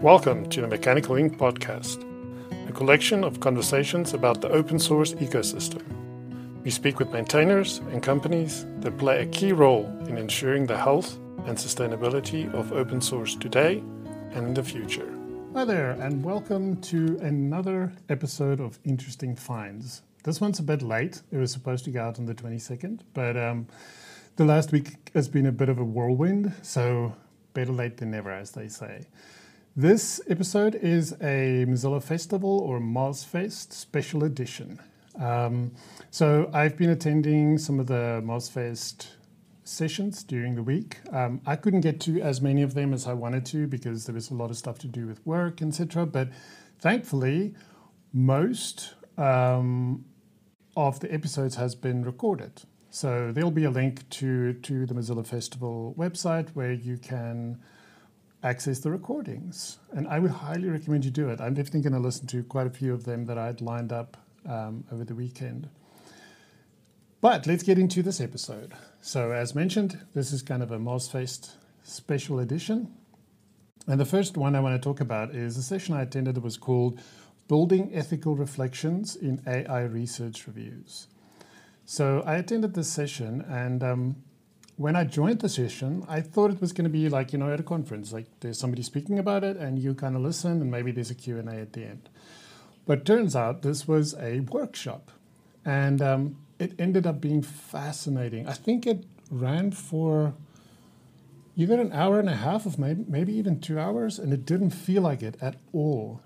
Welcome to the Mechanical Ink podcast, a collection of conversations about the open source ecosystem. We speak with maintainers and companies that play a key role in ensuring the health and sustainability of open source today and in the future. Hi there, and welcome to another episode of Interesting Finds. This one's a bit late. It was supposed to go out on the 22nd, but um, the last week has been a bit of a whirlwind, so better late than never, as they say. This episode is a Mozilla Festival or MozFest special edition. Um, so I've been attending some of the MozFest sessions during the week. Um, I couldn't get to as many of them as I wanted to because there was a lot of stuff to do with work, etc. But thankfully, most um, of the episodes has been recorded. So there'll be a link to to the Mozilla Festival website where you can access the recordings. And I would highly recommend you do it. I'm definitely going to listen to quite a few of them that I'd lined up um, over the weekend. But let's get into this episode. So, as mentioned, this is kind of a MozFest special edition. And the first one I want to talk about is a session I attended that was called Building Ethical Reflections in AI Research Reviews. So, I attended this session and um, when I joined the session, I thought it was going to be like, you know, at a conference, like there's somebody speaking about it and you kind of listen and maybe there's a Q&A at the end. But turns out this was a workshop and um, it ended up being fascinating. I think it ran for either an hour and a half of maybe, maybe even two hours and it didn't feel like it at all.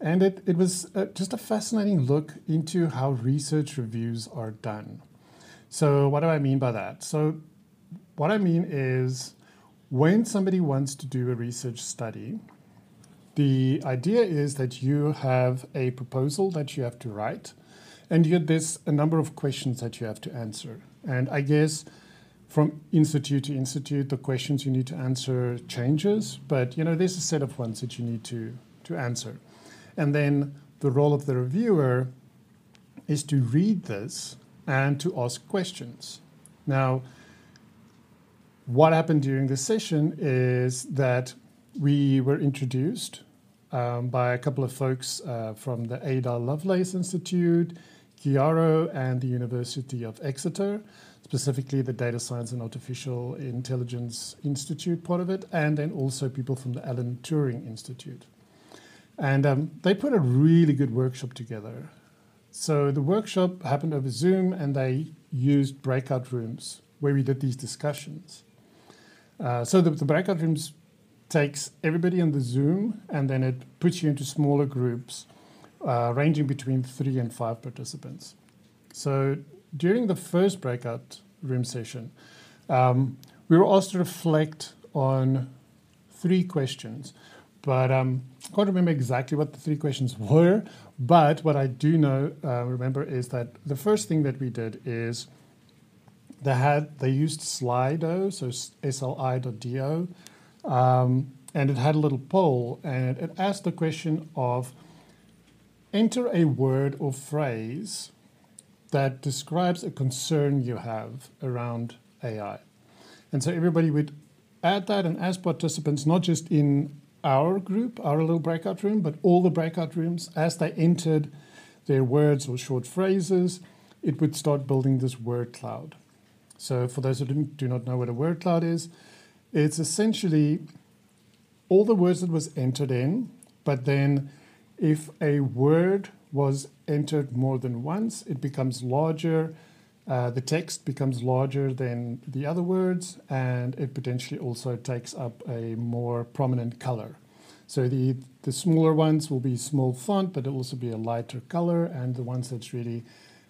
And it, it was uh, just a fascinating look into how research reviews are done. So, what do I mean by that? So, what I mean is when somebody wants to do a research study, the idea is that you have a proposal that you have to write, and you, there's a number of questions that you have to answer. And I guess from institute to institute, the questions you need to answer changes, but you know there's a set of ones that you need to to answer. And then the role of the reviewer is to read this and to ask questions. Now, what happened during this session is that we were introduced um, by a couple of folks uh, from the Ada Lovelace Institute, Chiaro, and the University of Exeter, specifically the Data Science and Artificial Intelligence Institute part of it, and then also people from the Alan Turing Institute. And um, they put a really good workshop together. So the workshop happened over Zoom, and they used breakout rooms where we did these discussions. Uh, so the, the breakout rooms takes everybody in the Zoom and then it puts you into smaller groups uh, ranging between three and five participants. So during the first breakout room session, um, we were asked to reflect on three questions. But um, I can't remember exactly what the three questions were. But what I do know, uh, remember, is that the first thing that we did is they had they used Slido, so sli.do, um, and it had a little poll, and it asked the question of enter a word or phrase that describes a concern you have around AI. And so everybody would add that and ask participants, not just in our group, our little breakout room, but all the breakout rooms, as they entered their words or short phrases, it would start building this word cloud. So, for those who do not know what a word cloud is, it's essentially all the words that was entered in, but then if a word was entered more than once, it becomes larger. Uh, the text becomes larger than the other words, and it potentially also takes up a more prominent color. So the the smaller ones will be small font, but it'll also be a lighter color, and the ones that's really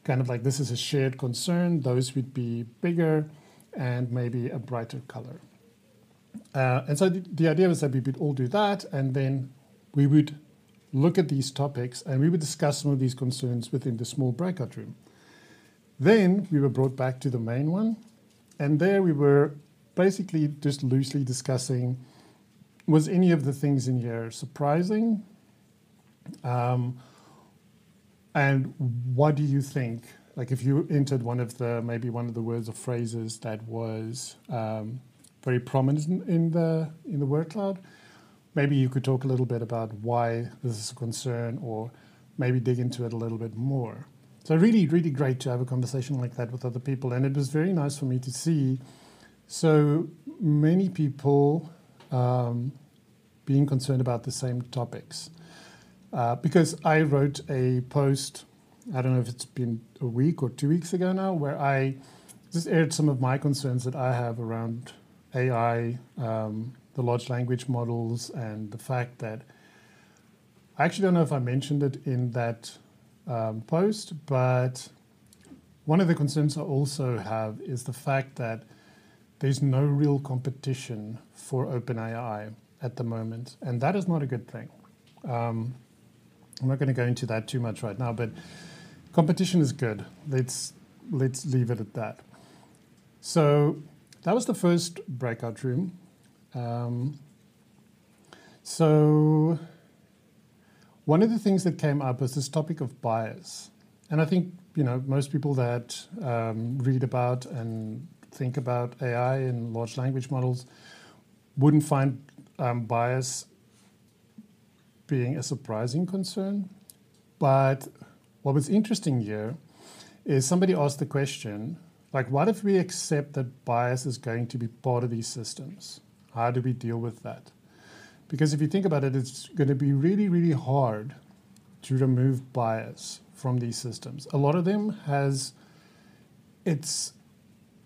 kind of like this is a shared concern, those would be bigger and maybe a brighter color. Uh, and so the, the idea was that we would all do that, and then we would look at these topics and we would discuss some of these concerns within the small breakout room. Then we were brought back to the main one, and there we were basically just loosely discussing was any of the things in here surprising? Um, and what do you think? Like, if you entered one of the maybe one of the words or phrases that was um, very prominent in the in the word cloud, maybe you could talk a little bit about why this is a concern or maybe dig into it a little bit more. So, really, really great to have a conversation like that with other people. And it was very nice for me to see so many people um, being concerned about the same topics. Uh, because I wrote a post, I don't know if it's been a week or two weeks ago now, where I just aired some of my concerns that I have around AI, um, the large language models, and the fact that I actually don't know if I mentioned it in that um, post, but one of the concerns I also have is the fact that there's no real competition for OpenAI at the moment, and that is not a good thing. Um, I'm not going to go into that too much right now, but competition is good. Let's let's leave it at that. So that was the first breakout room. Um, so one of the things that came up was this topic of bias, and I think you know most people that um, read about and think about AI and large language models wouldn't find um, bias being a surprising concern. But what was interesting here is somebody asked the question like, what if we accept that bias is going to be part of these systems? How do we deal with that? Because if you think about it, it's going to be really, really hard to remove bias from these systems. A lot of them has, it's,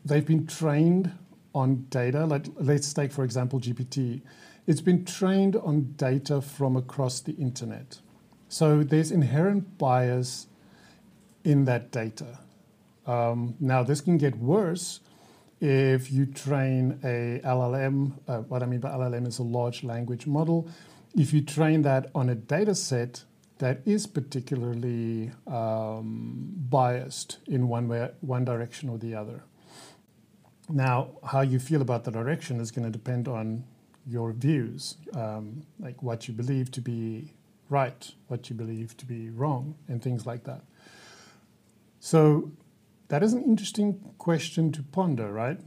they've been trained on data. Like, let's take, for example, GPT. It's been trained on data from across the internet. So there's inherent bias in that data. Um, now, this can get worse if you train a LLM. Uh, what I mean by LLM is a large language model. If you train that on a data set that is particularly um, biased in one way, one direction or the other. Now, how you feel about the direction is going to depend on your views, um, like what you believe to be right, what you believe to be wrong, and things like that. So that is an interesting question to ponder, right?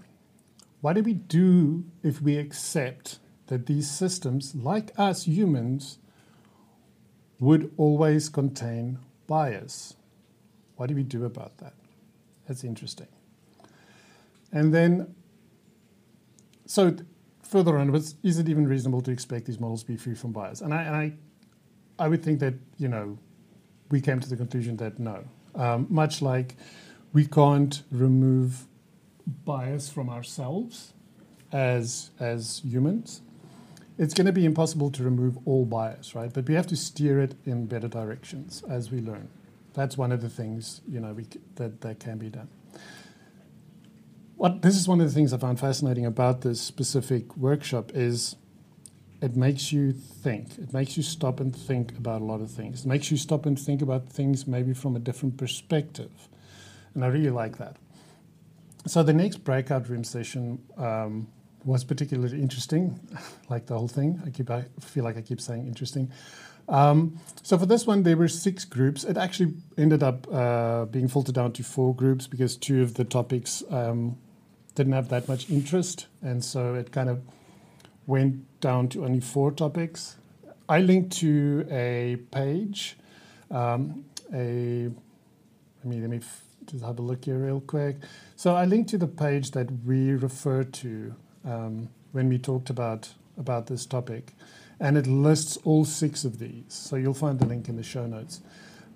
What do we do if we accept that these systems, like us humans, would always contain bias? What do we do about that? That's interesting. And then, so further on, was, is it even reasonable to expect these models to be free from bias? And I, and I, I would think that, you know, we came to the conclusion that no. Um, much like we can't remove bias from ourselves as, as humans, it's going to be impossible to remove all bias, right? But we have to steer it in better directions as we learn. That's one of the things, you know, we, that, that can be done what this is one of the things I found fascinating about this specific workshop is it makes you think. It makes you stop and think about a lot of things. It makes you stop and think about things maybe from a different perspective. And I really like that. So the next breakout room session um, was particularly interesting, like the whole thing. I keep I feel like I keep saying interesting. Um, so for this one, there were six groups. It actually ended up uh, being filtered down to four groups because two of the topics um, didn't have that much interest, and so it kind of went down to only four topics. I linked to a page, um, a let me let me f- just have a look here real quick. So I linked to the page that we referred to um, when we talked about about this topic, and it lists all six of these. So you'll find the link in the show notes.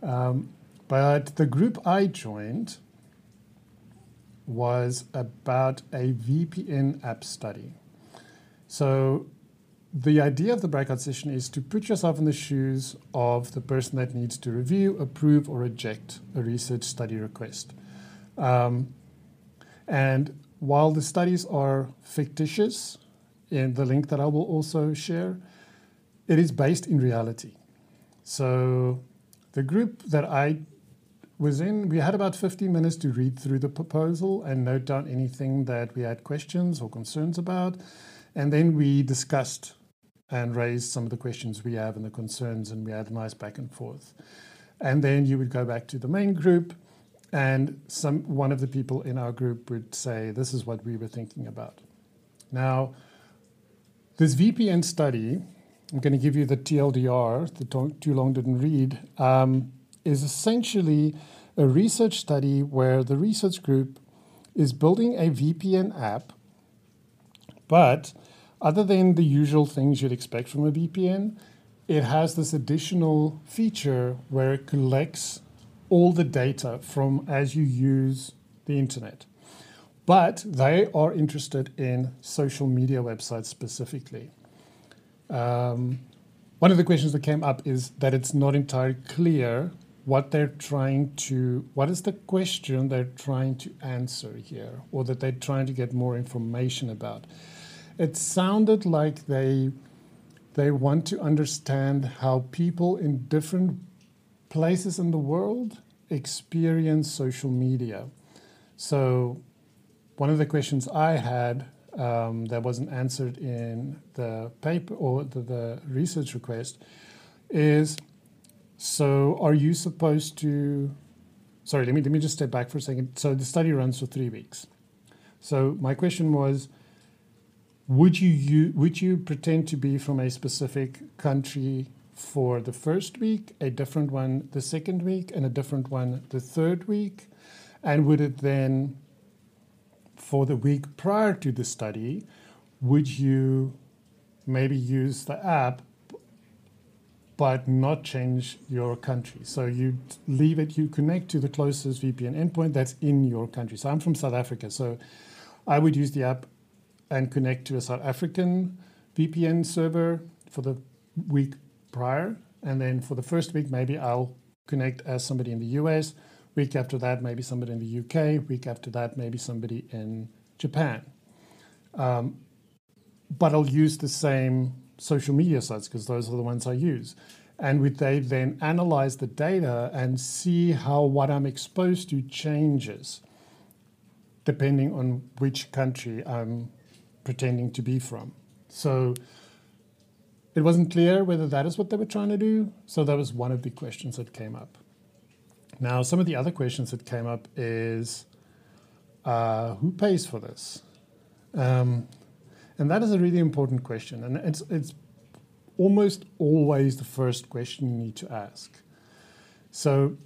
Um, but the group I joined was about a VPN app study. So the idea of the breakout session is to put yourself in the shoes of the person that needs to review, approve, or reject a research study request. Um, and while the studies are fictitious, in the link that I will also share, it is based in reality. So the group that I was in, we had about 15 minutes to read through the proposal and note down anything that we had questions or concerns about. And then we discussed and raised some of the questions we have and the concerns, and we had a nice back and forth. And then you would go back to the main group, and some one of the people in our group would say, This is what we were thinking about. Now, this VPN study I'm going to give you the TLDR, the Too Long Didn't Read, um, is essentially a research study where the research group is building a VPN app, but other than the usual things you'd expect from a VPN, it has this additional feature where it collects all the data from as you use the internet. But they are interested in social media websites specifically. Um, one of the questions that came up is that it's not entirely clear what they're trying to, what is the question they're trying to answer here, or that they're trying to get more information about. It sounded like they they want to understand how people in different places in the world experience social media. So, one of the questions I had um, that wasn't answered in the paper or the, the research request is so are you supposed to sorry let me let me just step back for a second. So the study runs for three weeks. So my question was would you, you would you pretend to be from a specific country for the first week a different one the second week and a different one the third week? And would it then for the week prior to the study, would you maybe use the app but not change your country? So you leave it, you connect to the closest VPN endpoint that's in your country. So I'm from South Africa, so I would use the app and connect to a South African VPN server for the week prior. And then for the first week, maybe I'll connect as somebody in the US Week after that, maybe somebody in the UK. Week after that, maybe somebody in Japan. Um, but I'll use the same social media sites because those are the ones I use. And would they then analyze the data and see how what I'm exposed to changes depending on which country I'm pretending to be from? So it wasn't clear whether that is what they were trying to do. So that was one of the questions that came up. Now, some of the other questions that came up is uh, who pays for this? Um, and that is a really important question. And it's, it's almost always the first question you need to ask. So,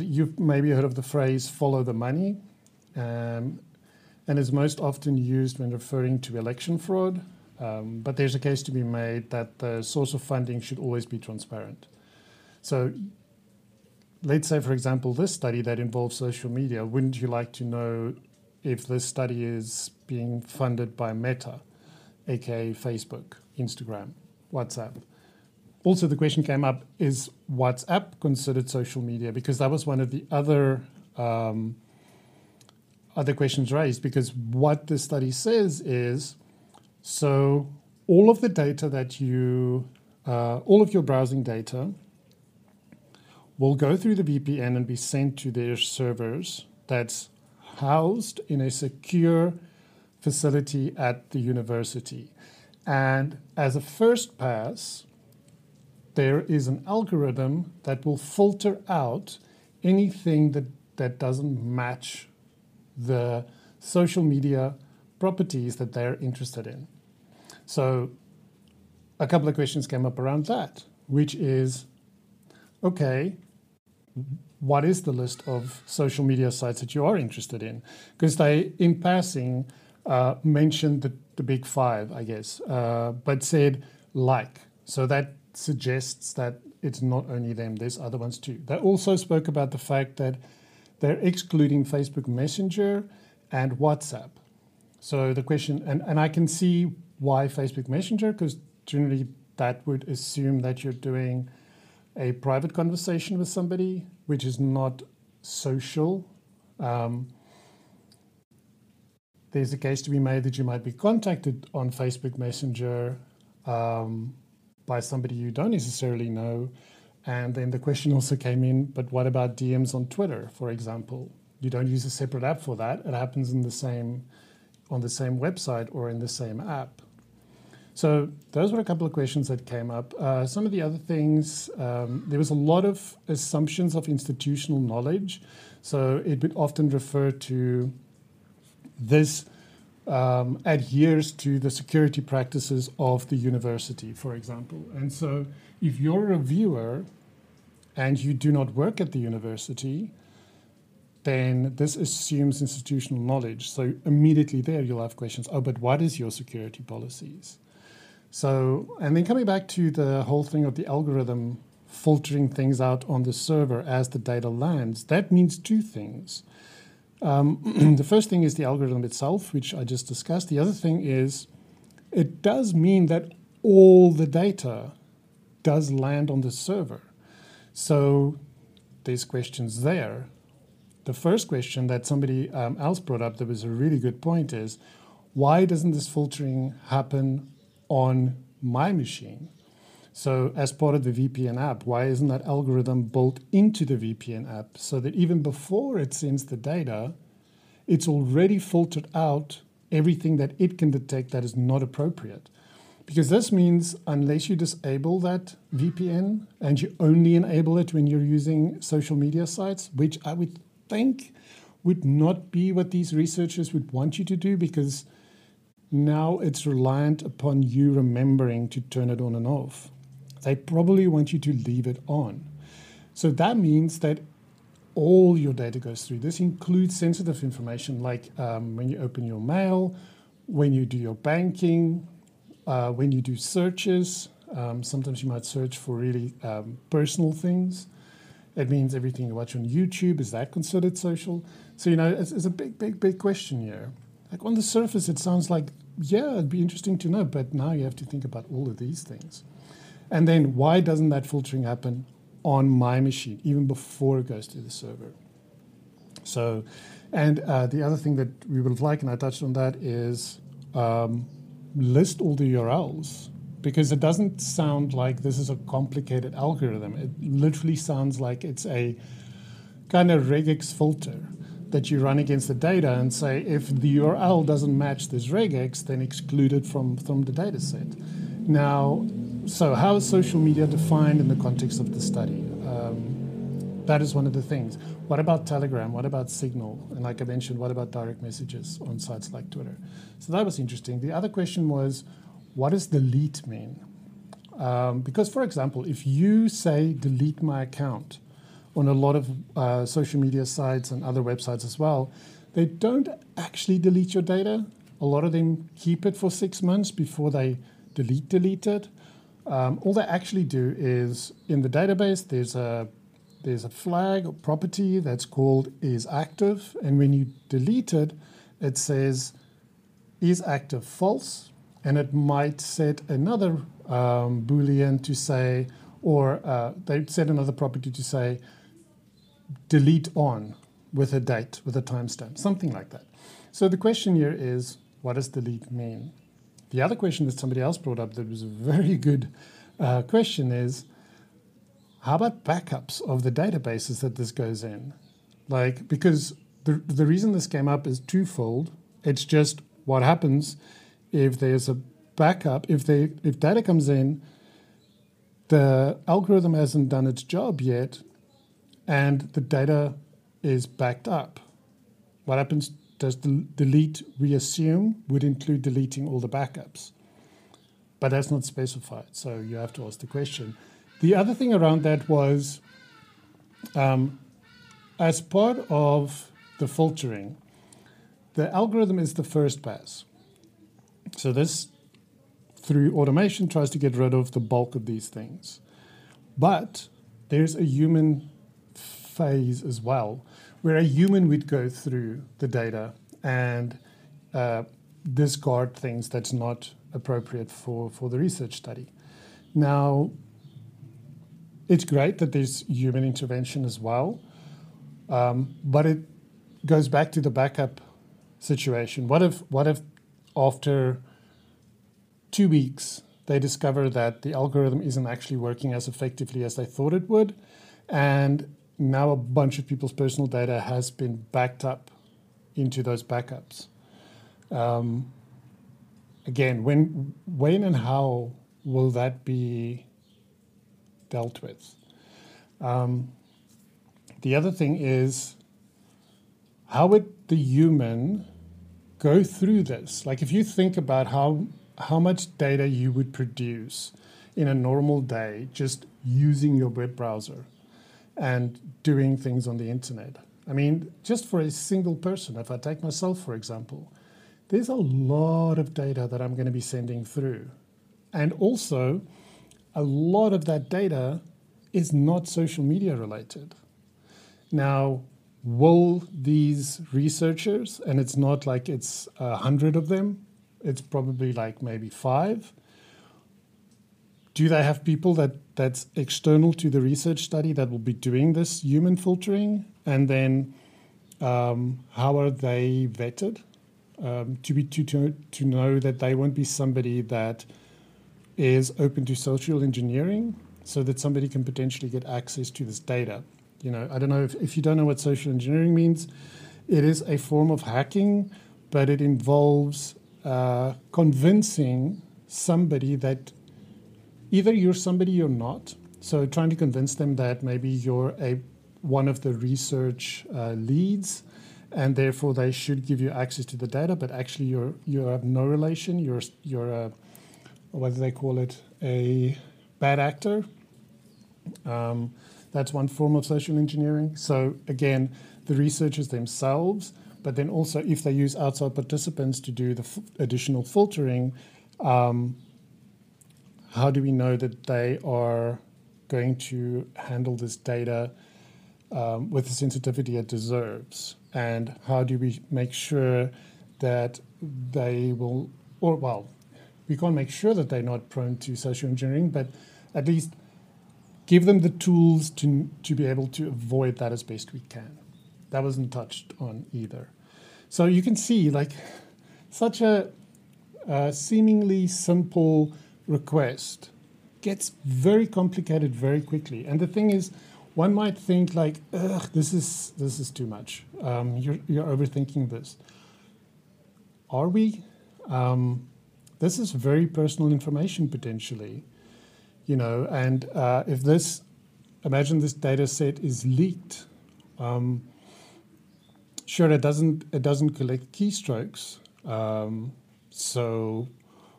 you've maybe heard of the phrase follow the money, um, and is most often used when referring to election fraud. Um, but there's a case to be made that the source of funding should always be transparent. So let's say, for example, this study that involves social media, wouldn't you like to know if this study is being funded by Meta, aka Facebook, Instagram, WhatsApp? Also, the question came up is WhatsApp considered social media? Because that was one of the other. Um, other questions raised because what the study says is so all of the data that you uh, all of your browsing data will go through the VPN and be sent to their servers that's housed in a secure facility at the university. And as a first pass, there is an algorithm that will filter out anything that, that doesn't match the social media properties that they're interested in. So, a couple of questions came up around that, which is okay, what is the list of social media sites that you are interested in? Because they, in passing, uh, mentioned the, the big five, I guess, uh, but said like. So that suggests that it's not only them, there's other ones too. They also spoke about the fact that they're excluding Facebook Messenger and WhatsApp. So the question, and, and I can see why Facebook Messenger, because generally that would assume that you're doing a private conversation with somebody, which is not social. Um, there's a case to be made that you might be contacted on Facebook Messenger um, by somebody you don't necessarily know. And then the question also came in but what about DMs on Twitter, for example? You don't use a separate app for that. It happens in the same on the same website or in the same app. So those were a couple of questions that came up. Uh, some of the other things, um, there was a lot of assumptions of institutional knowledge. So it would often refer to this um, adheres to the security practices of the university, for example. And so, if you're a viewer and you do not work at the university, then this assumes institutional knowledge. So immediately there, you'll have questions. Oh, but what is your security policies? So, and then coming back to the whole thing of the algorithm filtering things out on the server as the data lands, that means two things. Um, the first thing is the algorithm itself, which I just discussed. The other thing is it does mean that all the data does land on the server. So there's questions there. The first question that somebody um, else brought up that was a really good point is why doesn't this filtering happen on my machine? So, as part of the VPN app, why isn't that algorithm built into the VPN app so that even before it sends the data, it's already filtered out everything that it can detect that is not appropriate? Because this means unless you disable that VPN and you only enable it when you're using social media sites, which I would think would not be what these researchers would want you to do because now it's reliant upon you remembering to turn it on and off they probably want you to leave it on. So that means that all your data goes through. This includes sensitive information like um, when you open your mail, when you do your banking, uh, when you do searches. Um, sometimes you might search for really um, personal things. It means everything you watch on YouTube, is that considered social? So, you know, it's, it's a big, big, big question here. Like on the surface, it sounds like, yeah, it'd be interesting to know, but now you have to think about all of these things. And then why doesn't that filtering happen on my machine even before it goes to the server? So, and uh, the other thing that we would like, and I touched on that, is um, list all the URLs because it doesn't sound like this is a complicated algorithm. It literally sounds like it's a kind of regex filter that you run against the data and say if the URL doesn't match this regex, then exclude it from, from the data set. Now, so how is social media defined in the context of the study? Um, that is one of the things. What about Telegram? What about Signal? And like I mentioned, what about direct messages on sites like Twitter? So that was interesting. The other question was, what does delete mean? Um, because, for example, if you say delete my account on a lot of uh, social media sites and other websites as well, they don't actually delete your data. A lot of them keep it for six months before they delete delete it. Um, all they actually do is in the database, there's a there's a flag or property that's called is active, and when you delete it, it says is active false, and it might set another um, boolean to say, or uh, they set another property to say delete on with a date, with a timestamp, something like that. So the question here is, what does delete mean? The other question that somebody else brought up that was a very good uh, question is how about backups of the databases that this goes in? Like, because the, the reason this came up is twofold. It's just what happens if there's a backup, if, they, if data comes in, the algorithm hasn't done its job yet, and the data is backed up. What happens does the delete reassume would include deleting all the backups. But that's not specified, so you have to ask the question. The other thing around that was um, as part of the filtering, the algorithm is the first pass. So this, through automation, tries to get rid of the bulk of these things. But there's a human phase as well where a human would go through the data and uh, discard things that's not appropriate for, for the research study. Now, it's great that there's human intervention as well, um, but it goes back to the backup situation. What if what if after two weeks they discover that the algorithm isn't actually working as effectively as they thought it would, and now a bunch of people's personal data has been backed up into those backups. Um, again, when, when and how will that be dealt with? Um, the other thing is how would the human go through this. Like if you think about how how much data you would produce in a normal day just using your web browser and doing things on the internet. I mean, just for a single person, if I take myself for example, there's a lot of data that I'm going to be sending through. And also, a lot of that data is not social media related. Now, will these researchers, and it's not like it's a hundred of them, it's probably like maybe five. Do they have people that that's external to the research study that will be doing this human filtering? And then um, how are they vetted? Um, to be to, to to know that they won't be somebody that is open to social engineering, so that somebody can potentially get access to this data. You know, I don't know if, if you don't know what social engineering means, it is a form of hacking, but it involves uh, convincing somebody that either you're somebody you're not. So trying to convince them that maybe you're a one of the research uh, leads, and therefore they should give you access to the data, but actually you're you have no relation. You're you're a what do they call it? A bad actor. Um, that's one form of social engineering. So again, the researchers themselves but then also, if they use outside participants to do the f- additional filtering, um, how do we know that they are going to handle this data um, with the sensitivity it deserves? And how do we make sure that they will, or well, we can't make sure that they're not prone to social engineering, but at least give them the tools to, to be able to avoid that as best we can. That wasn't touched on either. So you can see, like, such a, a seemingly simple request gets very complicated very quickly. And the thing is, one might think like, ugh, this is this is too much. Um, you're you're overthinking this. Are we? Um, this is very personal information potentially, you know. And uh, if this, imagine this data set is leaked. Um, Sure, it doesn't it doesn't collect keystrokes. Um, so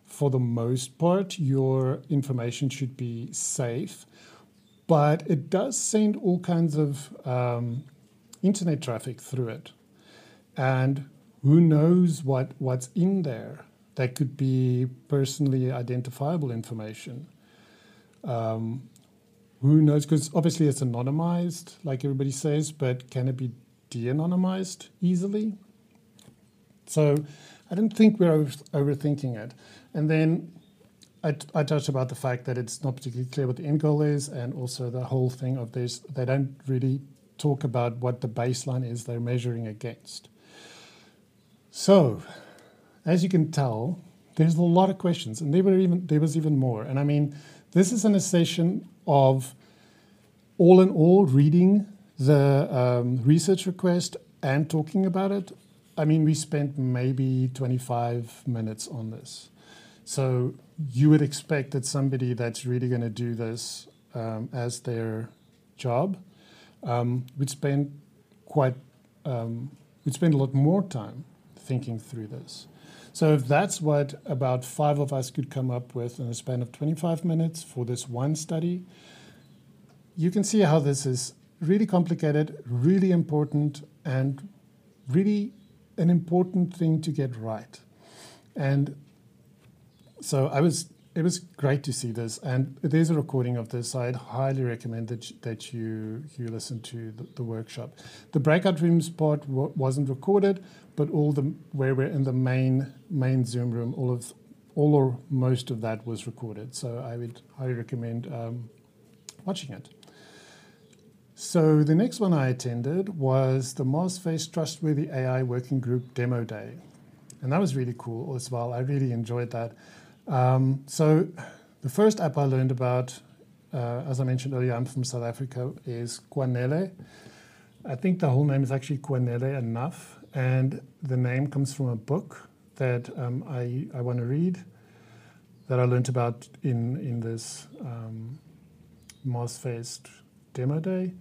for the most part, your information should be safe, but it does send all kinds of um, internet traffic through it, and who knows what what's in there? That could be personally identifiable information. Um, who knows? Because obviously it's anonymized, like everybody says, but can it be de-anonymized easily. So I don't think we're over- overthinking it. And then I, touched about the fact that it's not particularly clear what the end goal is, and also the whole thing of this, they don't really talk about what the baseline is they're measuring against. So, as you can tell, there's a lot of questions, and there were even there was even more. And I mean, this is an session of all in all reading the um, research request and talking about it, I mean, we spent maybe 25 minutes on this. So you would expect that somebody that's really going to do this um, as their job um, would spend quite um, would spend a lot more time thinking through this. So if that's what about five of us could come up with in a span of 25 minutes for this one study, you can see how this is really complicated, really important, and really an important thing to get right. And so I was it was great to see this, and there's a recording of this. I'd highly recommend that you, that you you listen to the, the workshop. The breakout rooms part w- wasn't recorded, but all the where we're in the main main Zoom room, all of all or most of that was recorded. So I would highly recommend um, watching it. So the next one I attended was the MozFest Trustworthy AI Working Group Demo Day. And that was really cool as well. I really enjoyed that. Um, so the first app I learned about, uh, as I mentioned earlier, I'm from South Africa, is Kwanele. I think the whole name is actually Kwanele Enough. And the name comes from a book that um, I, I want to read that I learned about in, in this um, MozFest demo day.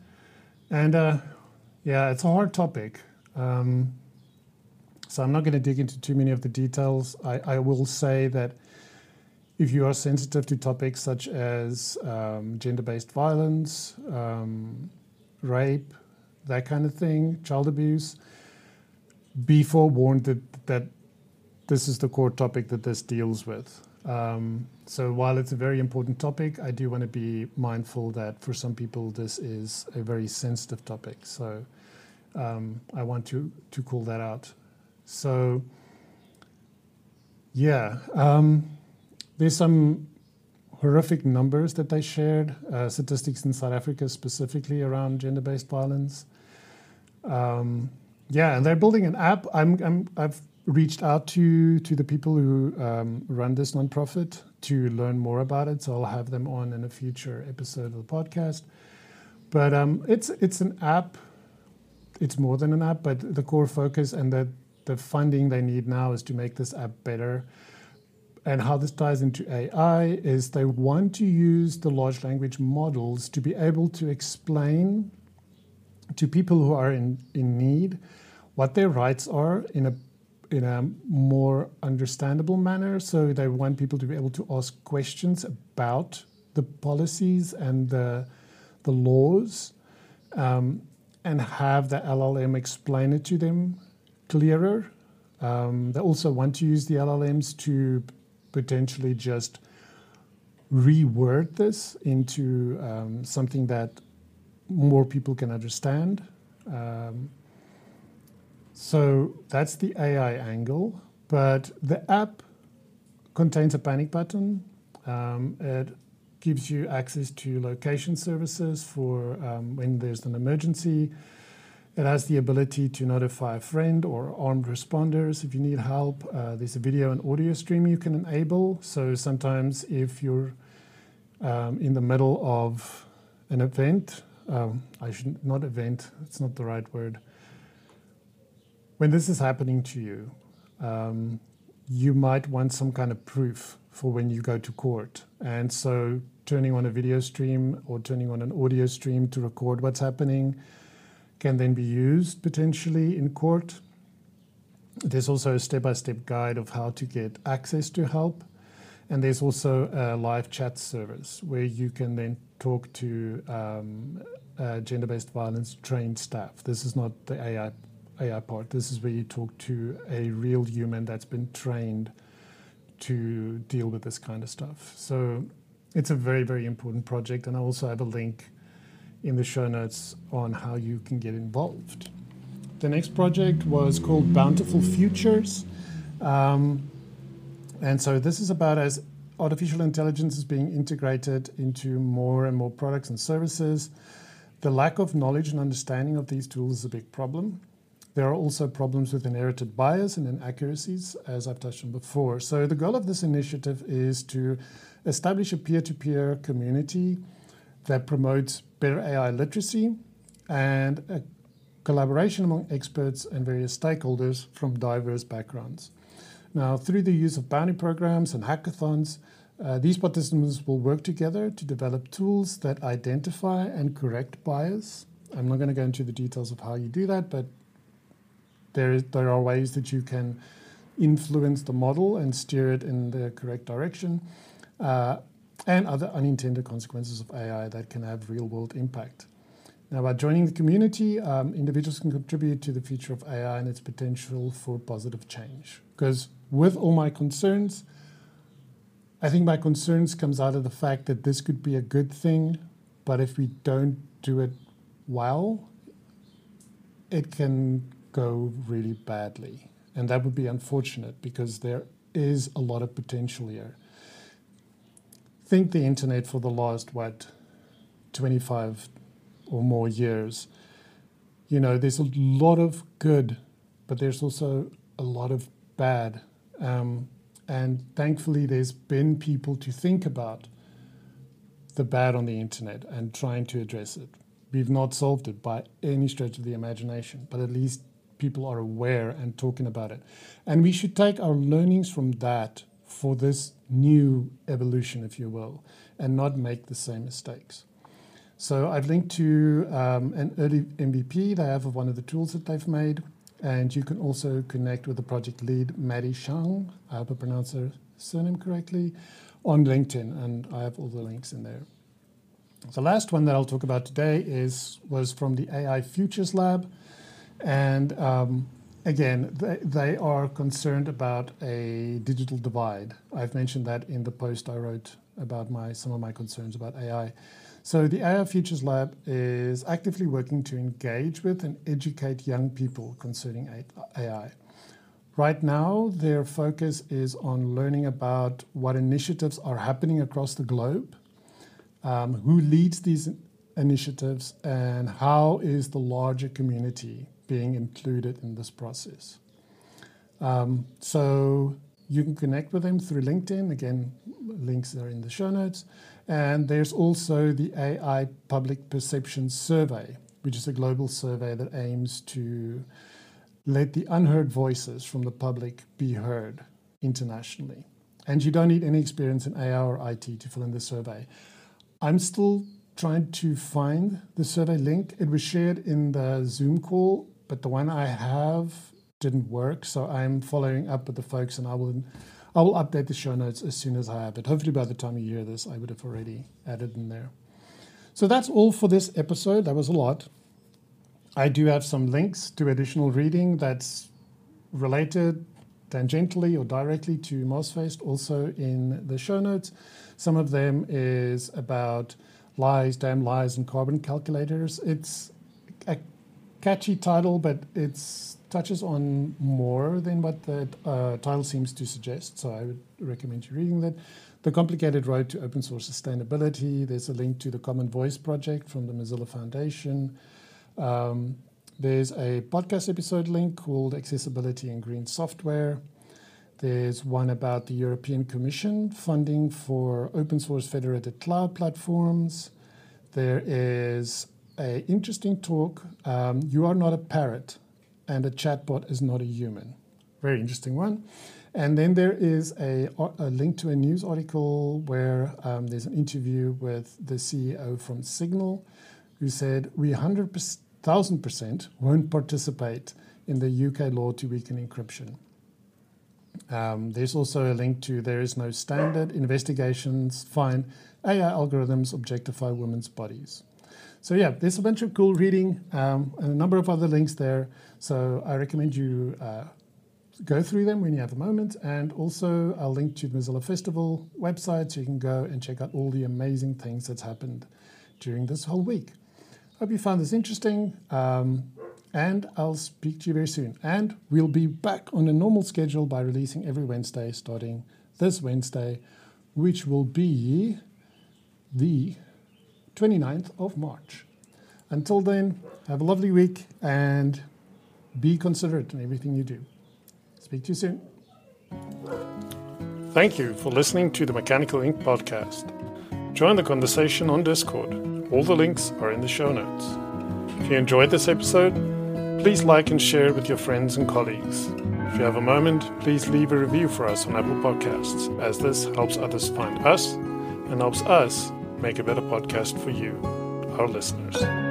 And uh, yeah, it's a hard topic. Um, So I'm not going to dig into too many of the details. I, I will say that if you are sensitive to topics such as um, gender based violence, um, rape, that kind of thing, child abuse, be forewarned that, that this is the core topic that this deals with. Um, so while it's a very important topic, I do want to be mindful that for some people this is a very sensitive topic. So um, I want to to call that out. So yeah, um, there's some horrific numbers that they shared, uh, statistics in South Africa specifically around gender-based violence. Um, yeah, and they're building an app. I'm, I'm I've reached out to to the people who um, run this nonprofit to learn more about it. So I'll have them on in a future episode of the podcast. But um, it's it's an app. It's more than an app, but the core focus and the the funding they need now is to make this app better. And how this ties into AI is they want to use the large language models to be able to explain to people who are in, in need what their rights are in a in a more understandable manner. So they want people to be able to ask questions about the policies and the, the laws um, and have the LLM explain it to them clearer. Um, they also want to use the LLMs to potentially just reword this into um, something that more people can understand. So that's the AI angle. But the app contains a panic button. Um, it gives you access to location services for um, when there's an emergency. It has the ability to notify a friend or armed responders if you need help. Uh, there's a video and audio stream you can enable. So sometimes if you're um, in the middle of an event, um, I should not event, it's not the right word when this is happening to you, um, you might want some kind of proof for when you go to court. And so turning on a video stream or turning on an audio stream to record what's happening can then be used potentially in court. There's also a step by step guide of how to get access to help. And there's also a live chat service where you can then talk to um, uh, gender based violence trained staff. This is not the AI AI part. This is where you talk to a real human that's been trained to deal with this kind of stuff. So it's a very, very important project. And I also have a link in the show notes on how you can get involved. The next project was called Bountiful Futures. Um, and so this is about as artificial intelligence is being integrated into more and more products and services. The lack of knowledge and understanding of these tools is a big problem. There are also problems with inherited bias and inaccuracies, as I've touched on before. So, the goal of this initiative is to establish a peer to peer community that promotes better AI literacy and a collaboration among experts and various stakeholders from diverse backgrounds. Now, through the use of bounty programs and hackathons, uh, these participants will work together to develop tools that identify and correct bias. I'm not going to go into the details of how you do that, but there, there are ways that you can influence the model and steer it in the correct direction, uh, and other unintended consequences of AI that can have real world impact. Now, by joining the community, um, individuals can contribute to the future of AI and its potential for positive change. Because with all my concerns, I think my concerns comes out of the fact that this could be a good thing, but if we don't do it well, it can go really badly. And that would be unfortunate because there is a lot of potential here. Think the internet for the last, what, 25 or more years. You know, there's a lot of good, but there's also a lot of bad. Um, and thankfully, there's been people to think about the bad on the internet and trying to address it. We've not solved it by any stretch of the imagination, but at least people are aware and talking about it. And we should take our learnings from that for this new evolution, if you will, and not make the same mistakes. So I've linked to um, an early MVP they have of one of the tools that they've made. And you can also connect with the project lead, Maddie Shang, I hope I pronounced her surname correctly, on LinkedIn, and I have all the links in there. The last one that I'll talk about today is was from the AI Futures Lab, and um, again, they, they are concerned about a digital divide. I've mentioned that in the post I wrote about my some of my concerns about AI. So the AI Futures Lab is actively working to engage with and educate young people concerning AI. Right now, their focus is on learning about what initiatives are happening across the globe, um, who leads these initiatives, and how is the larger community being included in this process. Um, so you can connect with them through LinkedIn. Again, links are in the show notes. And there's also the AI Public Perception Survey, which is a global survey that aims to let the unheard voices from the public be heard internationally. And you don't need any experience in AI or IT to fill in the survey. I'm still trying to find the survey link. It was shared in the Zoom call, but the one I have didn't work. So I'm following up with the folks and I will I will update the show notes as soon as I have it. Hopefully by the time you hear this, I would have already added in there. So that's all for this episode. That was a lot. I do have some links to additional reading that's related tangentially or directly to MozFest also in the show notes. Some of them is about lies, damn lies, and carbon calculators. It's a catchy title, but it touches on more than what the uh, title seems to suggest. So I would recommend you reading that. The Complicated Road to Open Source Sustainability. There's a link to the Common Voice project from the Mozilla Foundation. Um, there's a podcast episode link called Accessibility and Green Software. There's one about the European Commission funding for open source federated cloud platforms. There is a interesting talk. Um, you are not a parrot, and a chatbot is not a human. Very interesting one. And then there is a, a link to a news article where um, there's an interview with the CEO from Signal, who said we 100%, 1000% won't participate in the UK law to weaken encryption. Um, there's also a link to there is no standard investigations find AI algorithms objectify women's bodies. So yeah, there's a bunch of cool reading um, and a number of other links there. So I recommend you uh, go through them when you have a moment. And also I'll link to the Mozilla Festival website so you can go and check out all the amazing things that's happened during this whole week. Hope you found this interesting. Um, and I'll speak to you very soon. And we'll be back on a normal schedule by releasing every Wednesday starting this Wednesday, which will be the 29th of March. Until then, have a lovely week and be considerate in everything you do. Speak to you soon. Thank you for listening to the Mechanical Ink podcast. Join the conversation on Discord. All the links are in the show notes. If you enjoyed this episode, please like and share it with your friends and colleagues. If you have a moment, please leave a review for us on Apple Podcasts, as this helps others find us and helps us make a better podcast for you, our listeners.